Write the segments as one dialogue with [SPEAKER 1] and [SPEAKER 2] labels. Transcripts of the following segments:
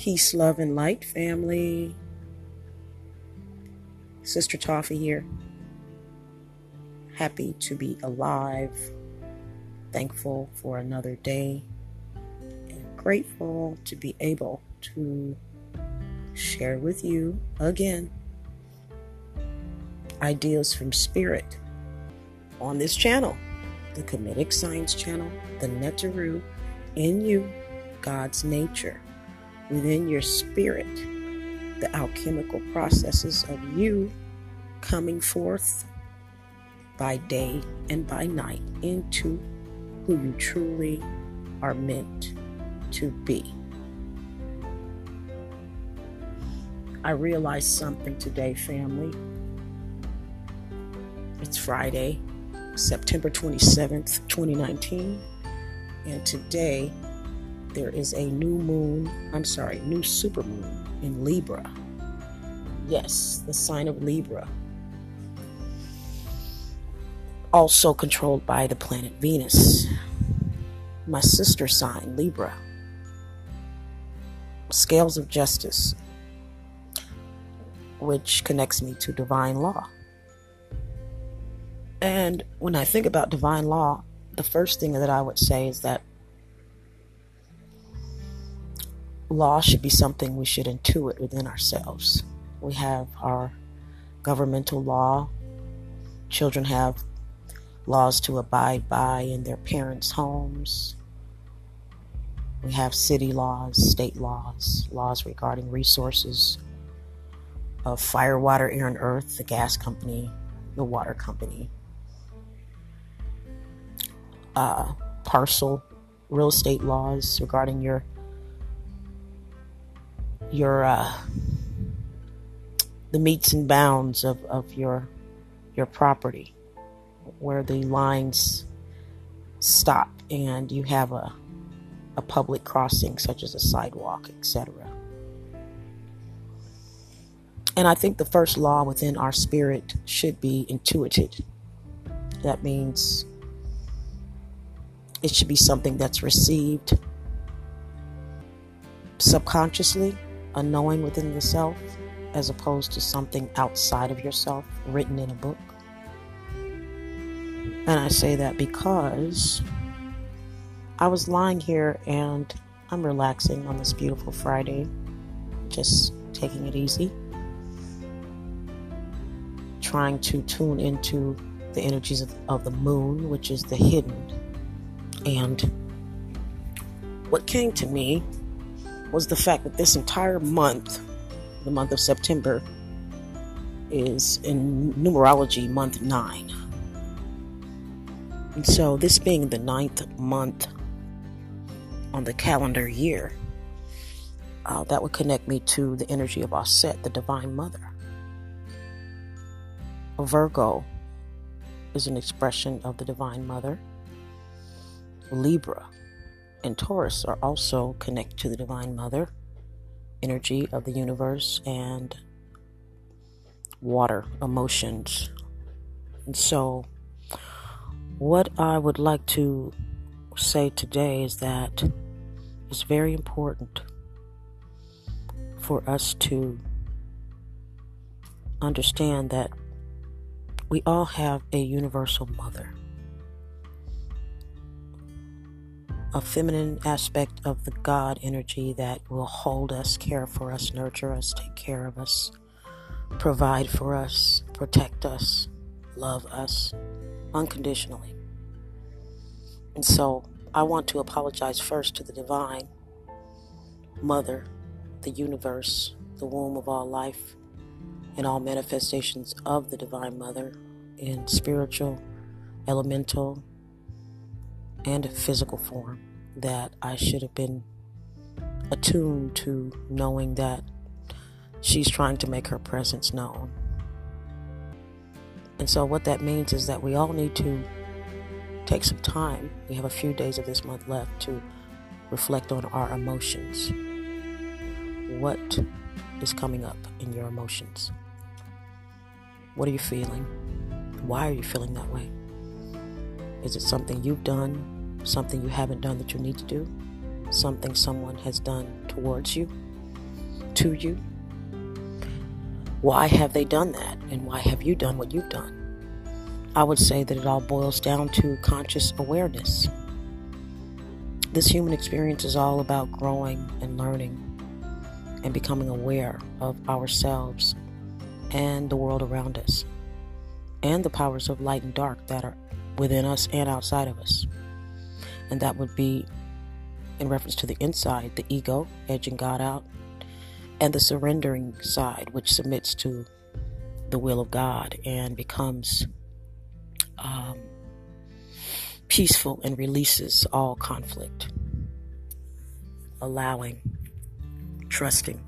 [SPEAKER 1] Peace, love, and light, family. Sister Toffee here. Happy to be alive. Thankful for another day. And grateful to be able to share with you again ideas from spirit on this channel the Kemetic Science channel, the Neteru in you, God's nature within your spirit the alchemical processes of you coming forth by day and by night into who you truly are meant to be. I realized something today, family. It's Friday, September 27th, 2019, and today there is a new moon, I'm sorry, new supermoon in Libra. Yes, the sign of Libra. Also controlled by the planet Venus. My sister sign, Libra. Scales of Justice, which connects me to divine law. And when I think about divine law, the first thing that I would say is that law should be something we should intuit within ourselves. We have our governmental law, children have laws to abide by in their parents' homes. We have city laws, state laws, laws regarding resources of fire, water, air, and earth, the gas company, the water company, uh, parcel, real estate laws regarding your your uh, the metes and bounds of, of your your property where the lines stop and you have a a public crossing such as a sidewalk etc and i think the first law within our spirit should be intuited. That means it should be something that's received subconsciously a knowing within yourself as opposed to something outside of yourself written in a book. And I say that because I was lying here and I'm relaxing on this beautiful Friday, just taking it easy, trying to tune into the energies of, of the moon, which is the hidden. And what came to me was the fact that this entire month, the month of September, is in numerology month nine. And so, this being the ninth month on the calendar year, uh, that would connect me to the energy of Aset, the Divine Mother. Virgo is an expression of the Divine Mother. Libra and Taurus are also connected to the Divine Mother, energy of the universe, and water, emotions. And so, what I would like to say today is that it's very important for us to understand that we all have a universal mother. A feminine aspect of the God energy that will hold us, care for us, nurture us, take care of us, provide for us, protect us, love us unconditionally. And so I want to apologize first to the divine mother, the universe, the womb of all life, and all manifestations of the divine mother in spiritual, elemental, and physical form that I should have been attuned to knowing that she's trying to make her presence known. And so, what that means is that we all need to take some time. We have a few days of this month left to reflect on our emotions. What is coming up in your emotions? What are you feeling? Why are you feeling that way? Is it something you've done, something you haven't done that you need to do, something someone has done towards you? to you? Why have they done that? And why have you done what you've done? I would say that it all boils down to conscious awareness. This human experience is all about growing and learning and becoming aware of ourselves and the world around us and the powers of light and dark that are within us and outside of us. And that would be in reference to the inside, the ego, edging God out, and the surrendering side, which submits to the will of God and becomes um, peaceful and releases all conflict, allowing, trusting,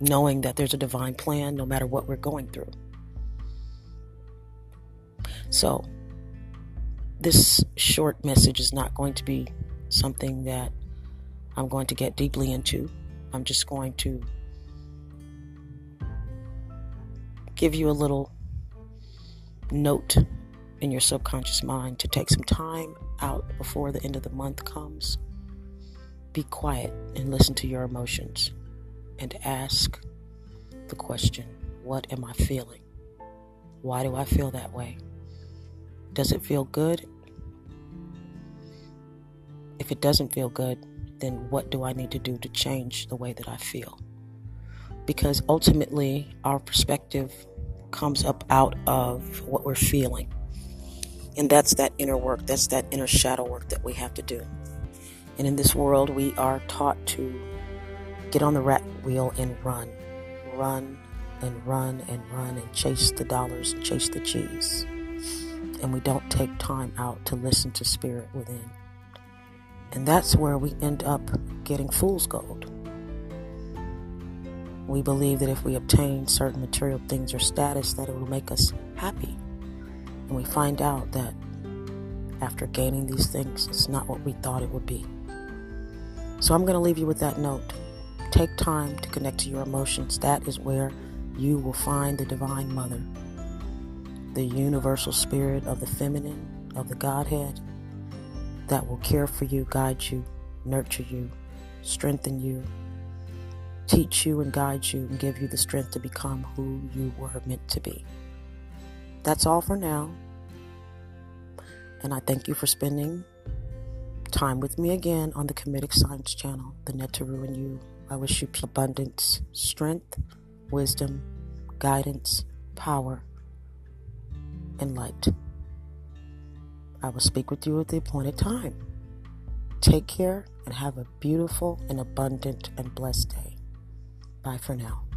[SPEAKER 1] knowing that there's a divine plan no matter what we're going through. So, this short message is not going to be something that I'm going to get deeply into. I'm just going to give you a little note in your subconscious mind to take some time out before the end of the month comes. Be quiet and listen to your emotions and ask the question What am I feeling? Why do I feel that way? Does it feel good? If it doesn't feel good, then what do I need to do to change the way that I feel? Because ultimately, our perspective comes up out of what we're feeling. And that's that inner work, that's that inner shadow work that we have to do. And in this world, we are taught to get on the rat wheel and run. Run and run and run and chase the dollars chase the cheese. And we don't take time out to listen to spirit within. And that's where we end up getting fool's gold. We believe that if we obtain certain material things or status that it will make us happy. And we find out that after gaining these things, it's not what we thought it would be. So I'm going to leave you with that note. Take time to connect to your emotions. That is where you will find the Divine Mother, the universal spirit of the feminine, of the Godhead, that will care for you, guide you, nurture you, strengthen you, teach you and guide you, and give you the strength to become who you were meant to be. That's all for now. And I thank you for spending time with me again on the Kemetic Science channel, the Neteru in you. I wish you abundance, strength, wisdom, guidance, power, and light. I will speak with you at the appointed time. Take care and have a beautiful and abundant and blessed day. Bye for now.